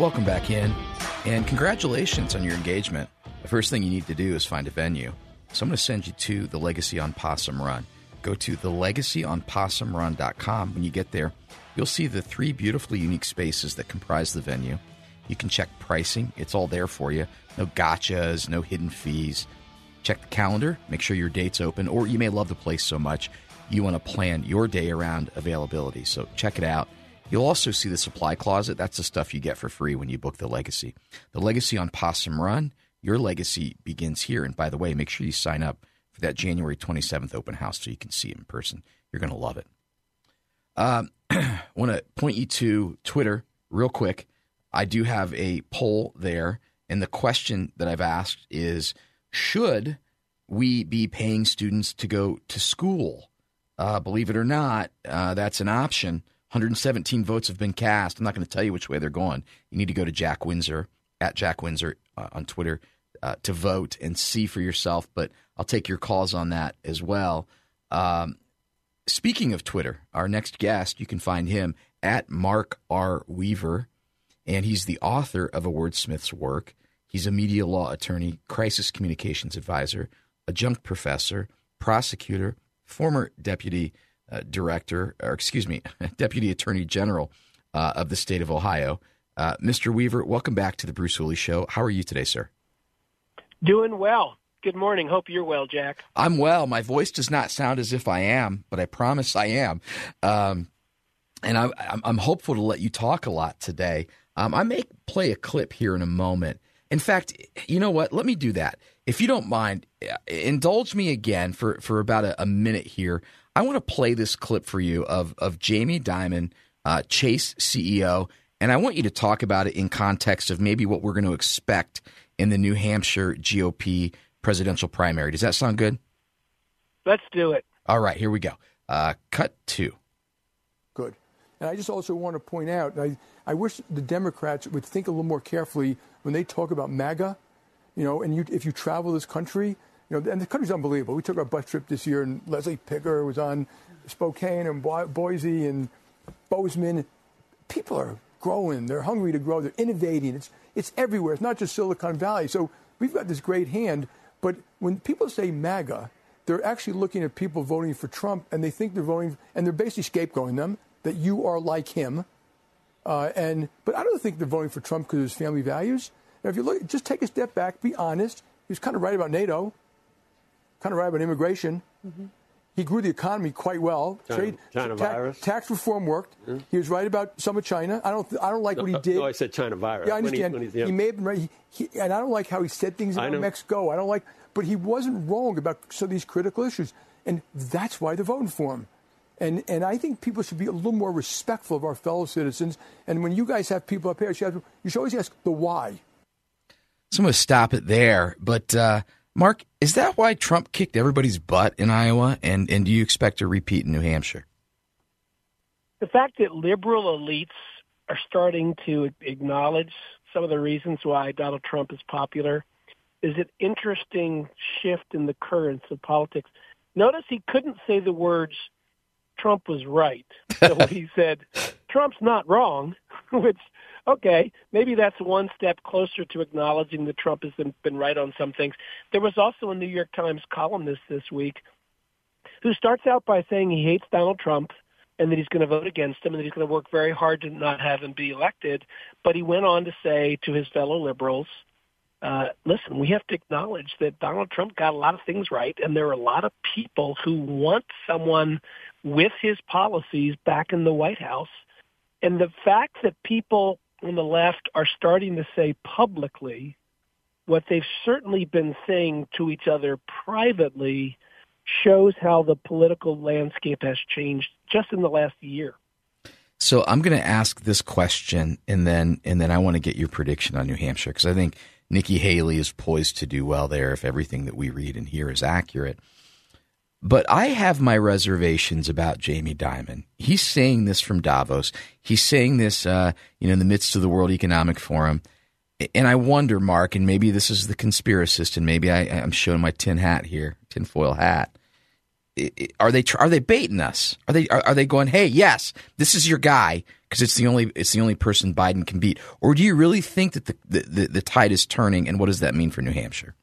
Welcome back in, and congratulations on your engagement. The first thing you need to do is find a venue. So I'm going to send you to the Legacy on Possum Run. Go to thelegacyonpossumrun.com. When you get there, you'll see the three beautifully unique spaces that comprise the venue. You can check pricing, it's all there for you. No gotchas, no hidden fees. Check the calendar, make sure your date's open, or you may love the place so much you want to plan your day around availability. So check it out. You'll also see the supply closet. That's the stuff you get for free when you book the legacy. The legacy on Possum Run, your legacy begins here. And by the way, make sure you sign up for that January 27th open house so you can see it in person. You're going to love it. Um, I want to point you to Twitter real quick. I do have a poll there. And the question that I've asked is Should we be paying students to go to school? Uh, believe it or not, uh, that's an option. 117 votes have been cast. I'm not going to tell you which way they're going. You need to go to Jack Windsor at Jack Windsor uh, on Twitter uh, to vote and see for yourself. But I'll take your calls on that as well. Um, speaking of Twitter, our next guest, you can find him at Mark R. Weaver, and he's the author of a wordsmith's work. He's a media law attorney, crisis communications advisor, adjunct professor, prosecutor, former deputy uh, director, or excuse me, deputy attorney general uh, of the state of Ohio. Uh, Mr. Weaver, welcome back to the Bruce Hooley Show. How are you today, sir? Doing well. Good morning. Hope you're well, Jack. I'm well. My voice does not sound as if I am, but I promise I am. Um, and I, am hopeful to let you talk a lot today. Um, I may play a clip here in a moment. In fact, you know what? Let me do that. If you don't mind, uh, indulge me again for, for about a, a minute here. I want to play this clip for you of of Jamie Dimon, uh, Chase CEO, and I want you to talk about it in context of maybe what we're going to expect in the New Hampshire GOP presidential primary. Does that sound good? Let's do it. All right, here we go. Uh, cut two. Good. And I just also want to point out, I, I wish the Democrats would think a little more carefully when they talk about MAGA. You know, and you, if you travel this country, you know, and the country's unbelievable. We took our bus trip this year, and Leslie Picker was on Spokane and Boise and Bozeman. People are growing. They're hungry to grow. They're innovating. It's it's everywhere. It's not just Silicon Valley. So we've got this great hand. But when people say MAGA, they're actually looking at people voting for Trump, and they think they're voting, and they're basically scapegoating them that you are like him. Uh, and but I don't think they're voting for Trump because of his family values. Now, if you look, just take a step back, be honest. He was kind of right about NATO kind of right about immigration. Mm-hmm. He grew the economy quite well. China, Trade, China ta- virus. Tax reform worked. Mm-hmm. He was right about some of China. I don't. I don't like no, what he did. No, I said China virus. Yeah, I understand. When he, when he, yeah. he, may have been right. He, he, and I don't like how he said things about Mexico. I don't like. But he wasn't wrong about some of these critical issues, and that's why they're voting for him. And and I think people should be a little more respectful of our fellow citizens. And when you guys have people up here, you should, you should always ask the why. So I'm going to stop it there, but. Uh, Mark, is that why Trump kicked everybody's butt in Iowa? And, and do you expect a repeat in New Hampshire? The fact that liberal elites are starting to acknowledge some of the reasons why Donald Trump is popular is an interesting shift in the currents of politics. Notice he couldn't say the words Trump was right. So he said Trump's not wrong, which okay, maybe that's one step closer to acknowledging that Trump has been, right on some things. There was also a New York Times columnist this week who starts out by saying he hates Donald Trump and that he's going to vote against him and that he's going to work very hard to not have him be elected. But he went on to say to his fellow liberals, uh, listen, we have to acknowledge that Donald Trump got a lot of things right, and there are a lot of people who want someone with his policies back in the White House. And the fact that people on the left are starting to say publicly what they've certainly been saying to each other privately shows how the political landscape has changed just in the last year. So I'm going to ask this question, and then and then I want to get your prediction on New Hampshire because I think Nikki Haley is poised to do well there if everything that we read and hear is accurate. But I have my reservations about Jamie Dimon. He's saying this from Davos. He's saying this, uh, you know, in the midst of the World Economic Forum. And I wonder, Mark, and maybe this is the conspiracist, and maybe I, I'm showing my tin hat here, tinfoil hat are they are they baiting us? Are they are, are they going, "Hey, yes, this is your guy because it's the only it's the only person Biden can beat," or do you really think that the, the the tide is turning? And what does that mean for New Hampshire?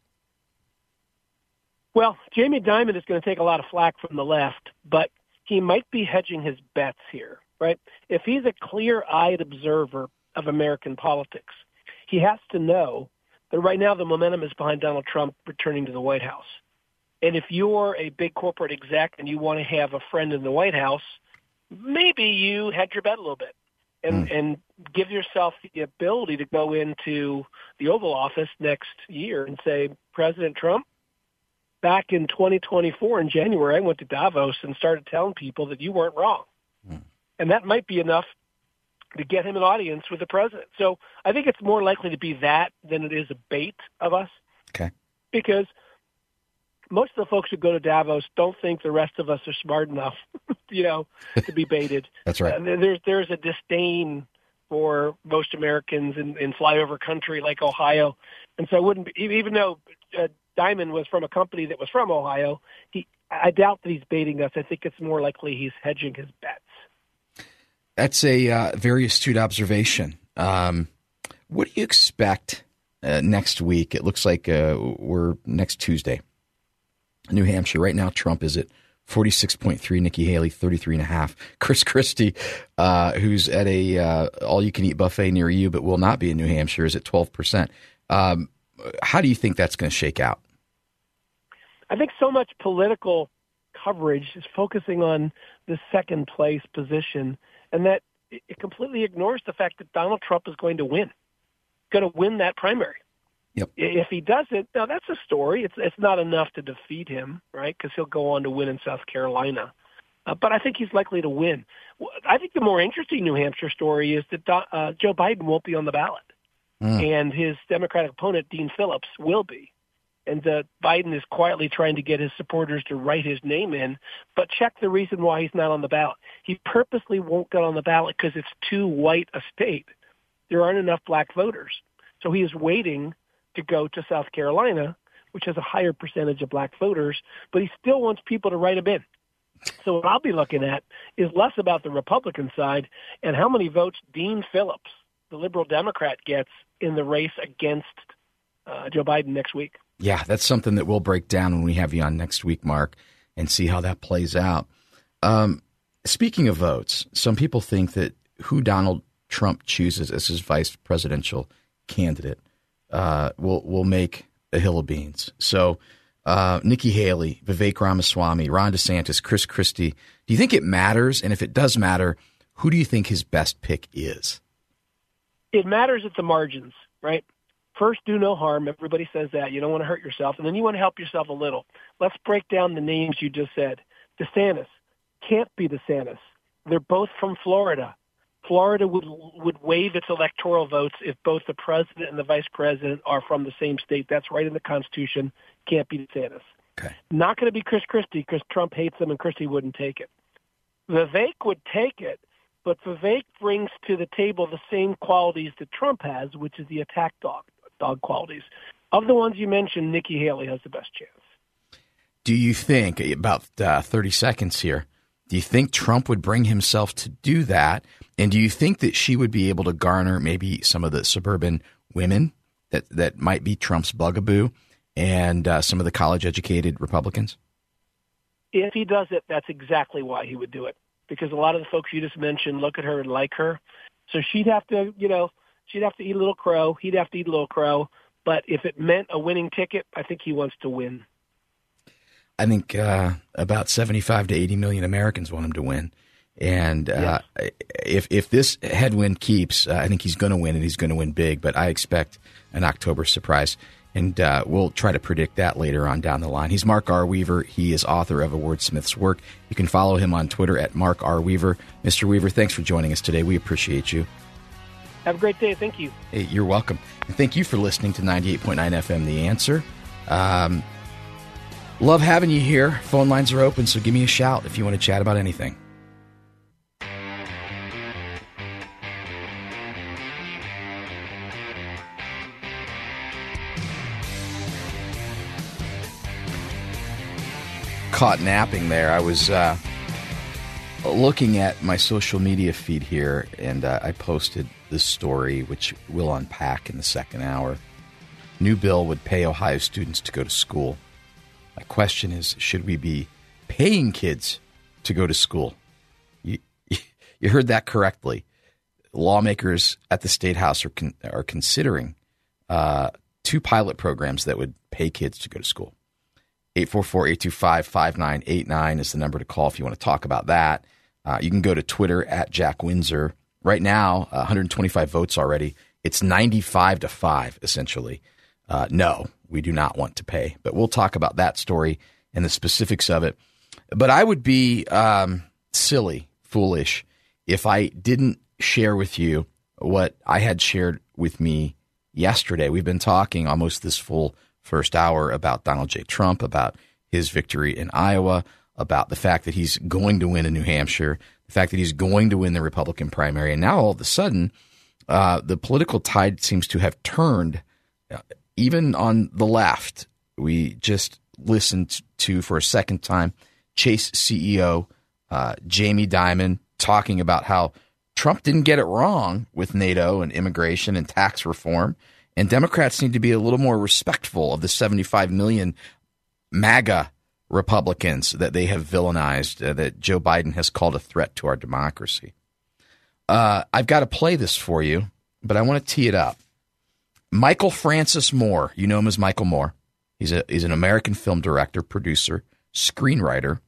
Well, Jamie Dimon is going to take a lot of flack from the left, but he might be hedging his bets here, right? If he's a clear-eyed observer of American politics, he has to know that right now the momentum is behind Donald Trump returning to the White House. And if you're a big corporate exec and you want to have a friend in the White House, maybe you hedge your bet a little bit and, mm. and give yourself the ability to go into the Oval Office next year and say, President Trump, back in 2024 in January, I went to Davos and started telling people that you weren't wrong. Mm. And that might be enough to get him an audience with the president. So I think it's more likely to be that than it is a bait of us. Okay. Because – most of the folks who go to Davos don't think the rest of us are smart enough, you know, to be baited. That's right. Uh, there's there's a disdain for most Americans in, in flyover country like Ohio, and so I wouldn't be, even though uh, Dimon was from a company that was from Ohio, he I doubt that he's baiting us. I think it's more likely he's hedging his bets. That's a uh, very astute observation. Um, what do you expect uh, next week? It looks like uh, we're next Tuesday. New Hampshire. Right now, Trump is at 46.3, Nikki Haley 33.5. Chris Christie, uh, who's at a uh, all-you-can-eat buffet near you but will not be in New Hampshire, is at 12%. Um, how do you think that's going to shake out? I think so much political coverage is focusing on the second place position, and that it completely ignores the fact that Donald Trump is going to win, going to win that primary. Yep. If he doesn't, now that's a story. It's it's not enough to defeat him, right? Because he'll go on to win in South Carolina. Uh, but I think he's likely to win. I think the more interesting New Hampshire story is that uh, Joe Biden won't be on the ballot, mm. and his Democratic opponent Dean Phillips will be. And uh, Biden is quietly trying to get his supporters to write his name in. But check the reason why he's not on the ballot. He purposely won't get on the ballot because it's too white a state. There aren't enough black voters. So he is waiting to go to South Carolina, which has a higher percentage of black voters, but he still wants people to write him in. So what I'll be looking at is less about the Republican side and how many votes Dean Phillips, the liberal Democrat, gets in the race against uh, Joe Biden next week. Yeah, that's something that we'll break down when we have you on next week, Mark, and see how that plays out. Um, speaking of votes, some people think that who Donald Trump chooses as his vice presidential candidate uh, will will make a hill of beans. So, uh, Nikki Haley, Vivek Ramaswamy, Ron DeSantis, Chris Christie. Do you think it matters? And if it does matter, who do you think his best pick is? It matters at the margins, right? First, do no harm. Everybody says that. You don't want to hurt yourself. And then you want to help yourself a little. Let's break down the names you just said. DeSantis can't be DeSantis. They're both from Florida. Florida would would waive its electoral votes if both the president and the vice president are from the same state. That's right in the Constitution. Can't be DeSantis. Okay. Not going to be Chris Christie because Trump hates him and Christie wouldn't take it. Vivek would take it, but Vivek brings to the table the same qualities that Trump has, which is the attack dog dog qualities. Of the ones you mentioned, Nikki Haley has the best chance. Do you think about uh, 30 seconds here? Do you think Trump would bring himself to do that? And do you think that she would be able to garner maybe some of the suburban women that, that might be Trump's bugaboo and uh, some of the college educated Republicans? If he does it, that's exactly why he would do it. Because a lot of the folks you just mentioned look at her and like her. So she'd have to, you know, she'd have to eat a little crow. He'd have to eat a little crow. But if it meant a winning ticket, I think he wants to win. I think uh, about 75 to 80 million Americans want him to win. And uh, yeah. if if this headwind keeps, uh, I think he's going to win and he's going to win big. But I expect an October surprise. and uh, we'll try to predict that later on down the line. He's Mark R. Weaver. He is author of a wordsmith's work. You can follow him on Twitter at Mark R. Weaver. Mr. Weaver, thanks for joining us today. We appreciate you. Have a great day. Thank you. Hey, you're welcome. And thank you for listening to 98.9 FM The Answer. Um, love having you here. Phone lines are open, so give me a shout if you want to chat about anything. caught napping there. I was uh, looking at my social media feed here, and uh, I posted this story, which we'll unpack in the second hour. New bill would pay Ohio students to go to school. My question is should we be paying kids to go to school? You, you heard that correctly. Lawmakers at the State House are, con- are considering uh, two pilot programs that would pay kids to go to school. 844-825-5989 is the number to call if you want to talk about that. Uh, you can go to Twitter at Jack Windsor. Right now, uh, 125 votes already. It's 95 to 5, essentially. Uh, no, we do not want to pay. But we'll talk about that story and the specifics of it. But I would be um, silly, foolish, if I didn't share with you what I had shared with me yesterday. We've been talking almost this full first hour about Donald J. Trump, about his victory in Iowa, about the fact that he's going to win in New Hampshire, the fact that he's going to win the Republican primary. And now all of a sudden, uh, the political tide seems to have turned, uh, even on the left. We just listened to, for a second time, Chase CEO uh, Jamie Dimon talking about how Trump didn't get it wrong with NATO and immigration and tax reform. And Democrats need to be a little more respectful of the 75 million MAGA Republicans that they have villainized, uh, that Joe Biden has called a threat to our democracy. Uh, I've got to play this for you, but I want to tee it up. Michael Francis Moore, you know him as Michael Moore. He's a he's an American film director, producer, screenwriter,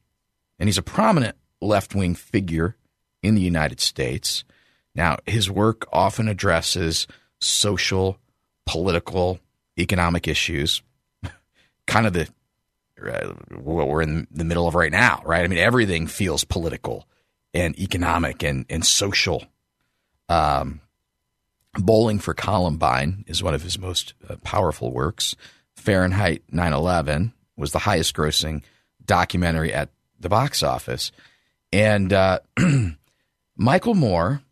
and he's a prominent left wing figure in the United States. Now, his work often addresses social political, economic issues, kind of the what we're in the middle of right now, right? I mean, everything feels political and economic and, and social. Um, Bowling for Columbine is one of his most uh, powerful works. Fahrenheit 9/11 was the highest grossing documentary at the box office, and uh, Michael Moore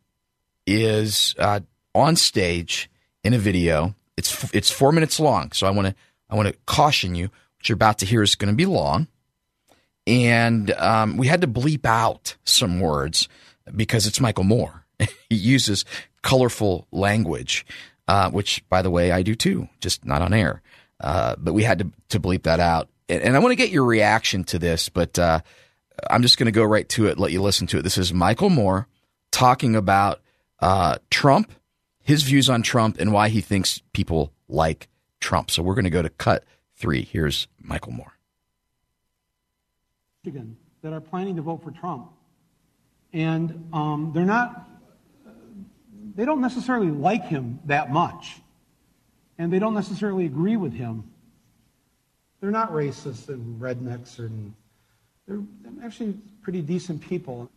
is uh, on stage in a video it's it's four minutes long, so I want to I want to caution you. You're about to hear is going to be long, and um, we had to bleep out some words because it's Michael Moore. he uses colorful language, uh, which, by the way, I do too, just not on air. Uh, but we had to to bleep that out, and, and I want to get your reaction to this, but uh, I'm just going to go right to it. Let you listen to it. This is Michael Moore talking about uh, Trump his views on Trump and why he thinks people like Trump. So we're going to go to cut three. Here's Michael Moore. Michigan That are planning to vote for Trump. And um, they're not, they don't necessarily like him that much. And they don't necessarily agree with him. They're not racist and rednecks, and they're actually pretty decent people.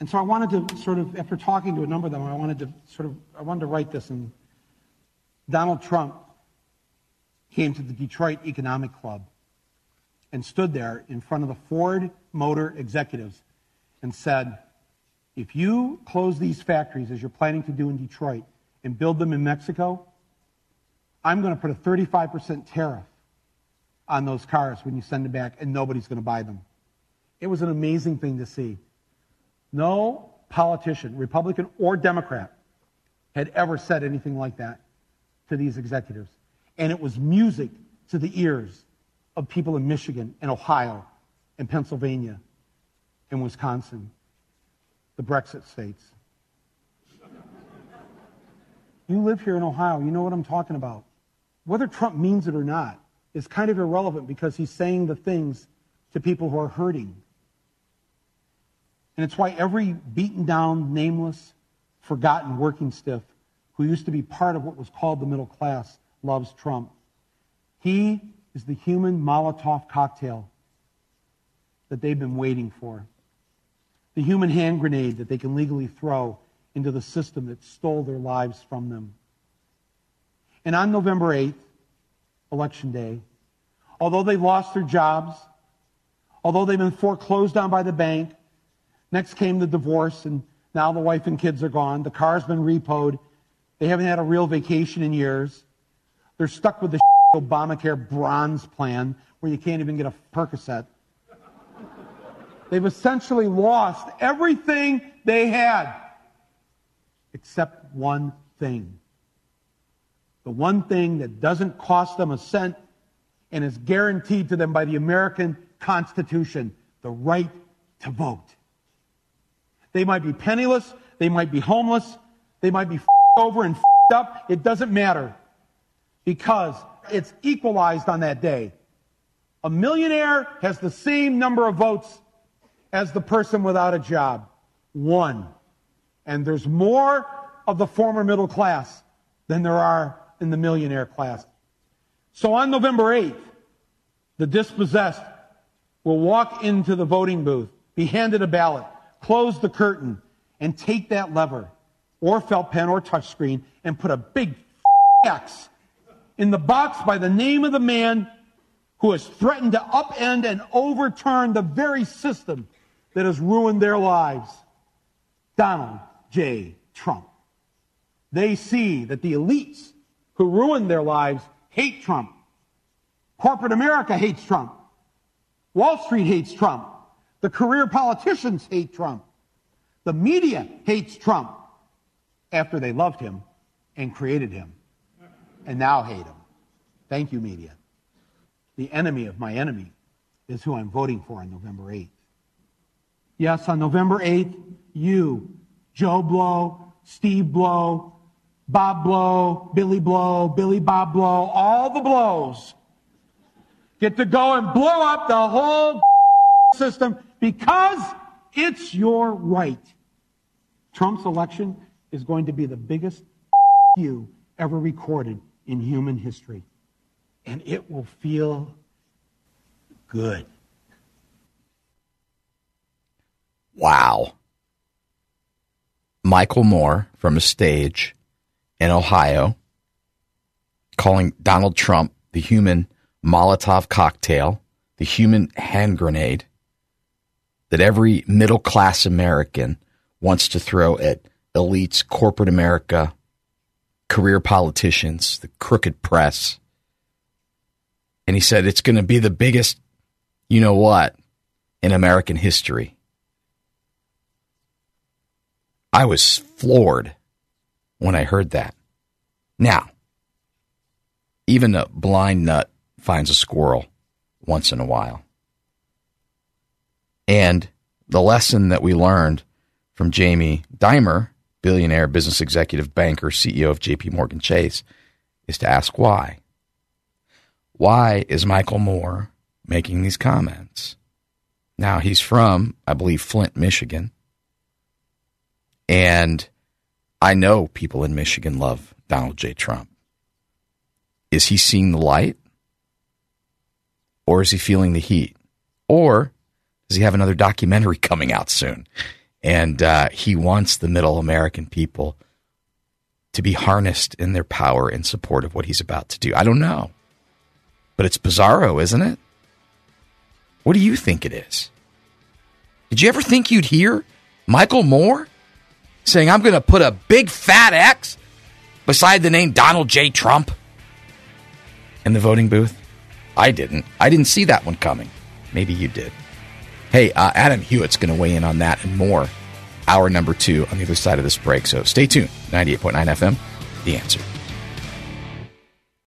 And so I wanted to sort of, after talking to a number of them, I wanted to sort of, I wanted to write this. And Donald Trump came to the Detroit Economic Club and stood there in front of the Ford Motor executives and said, if you close these factories as you're planning to do in Detroit and build them in Mexico, I'm going to put a 35% tariff on those cars when you send them back, and nobody's going to buy them. It was an amazing thing to see. No politician, Republican or Democrat, had ever said anything like that to these executives. And it was music to the ears of people in Michigan and Ohio and Pennsylvania and Wisconsin, the Brexit states. You live here in Ohio, you know what I'm talking about. Whether Trump means it or not is kind of irrelevant because he's saying the things to people who are hurting. And it's why every beaten down, nameless, forgotten working stiff who used to be part of what was called the middle class loves Trump. He is the human Molotov cocktail that they've been waiting for. The human hand grenade that they can legally throw into the system that stole their lives from them. And on November 8th, Election Day, although they lost their jobs, although they've been foreclosed on by the bank, next came the divorce, and now the wife and kids are gone. The car's been repoed. They haven't had a real vacation in years. They're stuck with the Obamacare bronze plan where you can't even get a Percocet. They've essentially lost everything they had except one thing. The one thing that doesn't cost them a cent and is guaranteed to them by the American Constitution the right to vote. They might be penniless, they might be homeless, they might be over and up. It doesn't matter because it's equalized on that day. A millionaire has the same number of votes as the person without a job. One. And there's more of the former middle class than there are in the millionaire class. So on November 8th, the dispossessed will walk into the voting booth, be handed a ballot, close the curtain, and take that lever or felt pen or touchscreen and put a big X in the box by the name of the man who has threatened to upend and overturn the very system that has ruined their lives. Donald J. Trump. They see that the elites who ruined their lives hate Trump. Corporate America hates Trump. Wall Street hates Trump. The career politicians hate Trump. The media hates Trump after they loved him and created him and now hate him. Thank you, media. The enemy of my enemy is who I'm voting for on November 8th. Yes, on November 8th, you, Joe Blow, Steve Blow, Bob Blow, Billy Blow, Billy Bob Blow, all the blows get to go and blow up the whole system because it's your right. Trump's election is going to be the biggest you ever recorded in human history. And it will feel good. Wow. Michael Moore from a stage in Ohio calling Donald Trump the human Molotov cocktail, the human hand grenade that every middle class American wants to throw at elites, corporate America, career politicians, the crooked press. And he said it's going to be the biggest, you know what, in American history. I was floored when I heard that. Now, even a blind nut finds a squirrel once in a while. And the lesson that we learned from Jamie Dimon, billionaire, business executive, banker, CEO of JP Morgan Chase, is to ask why. Why is Michael Moore making these comments? Now, he's from, I believe, Flint, Michigan. And I know people in Michigan love Donald J. Trump. Is he seeing the light? Or is he feeling the heat? Or does he have another documentary coming out soon? And uh, he wants the middle American people to be harnessed in their power in support of what he's about to do. I don't know. But it's bizarro, isn't it? What do you think it is? Did you ever think you'd hear Michael Moore saying, I'm going to put a big fat X beside the name Donald J. Trump in the voting booth? I didn't. I didn't see that one coming. Maybe you did. Hey, uh, Adam Hewitt's going to weigh in on that and more. Hour number two on the other side of this break. So stay tuned. 98.9 FM, The Answer.